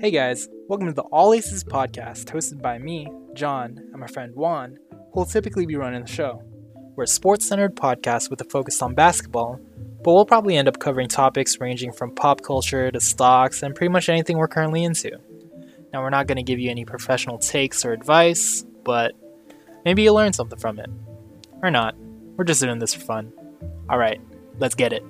Hey guys, welcome to the All Aces podcast, hosted by me, John, and my friend Juan, who will typically be running the show. We're a sports centered podcast with a focus on basketball, but we'll probably end up covering topics ranging from pop culture to stocks and pretty much anything we're currently into. Now, we're not going to give you any professional takes or advice, but maybe you'll learn something from it. Or not. We're just doing this for fun. Alright, let's get it.